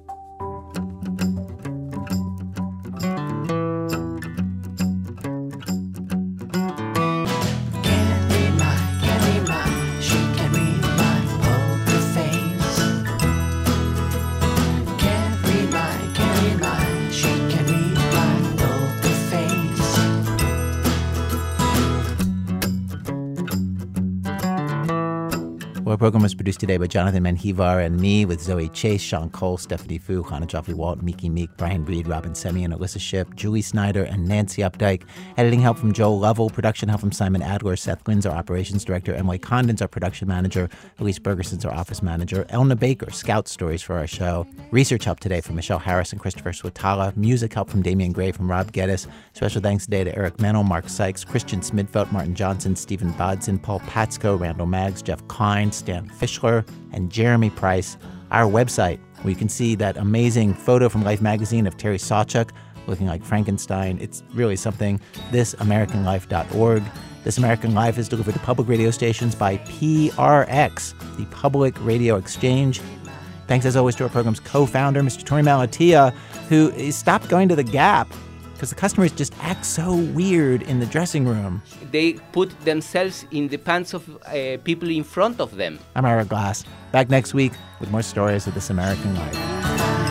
Program was produced today by Jonathan Menjivar and me, with Zoe Chase, Sean Cole, Stephanie Foo, Hannah Joffrey Walt, Miki Meek, Brian Reed, Robyn Semien, and Alissa Shipp, Julie Snyder, and Nancy Updike. Editing help from Joel Lovell, production help from Simon Adler, Seth Lind's our operations director, Emily Condon's our production manager, Elise Bergerson's our office manager, Elna Baker, scout stories for our show. Research help today from Michelle Harris and Christopher Swetala. Music help from Damian Graef from Rob Geddis. Special thanks today to Eric Mennel, Mark Sykes, Christian Smidfeld, Martin Johnson, Stephen Bodson, Paul Patsko, Randall Maggs, Jeff Klein, Stan Fischler, and Jeremy Price. Our website, where you can see that amazing photo from Life magazine of Terry Sawchuk looking like Frankenstein. It's really something. ThisAmericanLife.org. This American Life is delivered to public radio stations by PRX, the Public Radio Exchange. Thanks as always to our program's co founder, Mr. Torey Malatia, who stopped going to the Gap because the customers just act so weird in the dressing room. They put themselves in the pants of uh, people in front of them. I'm Ira Glass. Back next week with more stories of This American Life.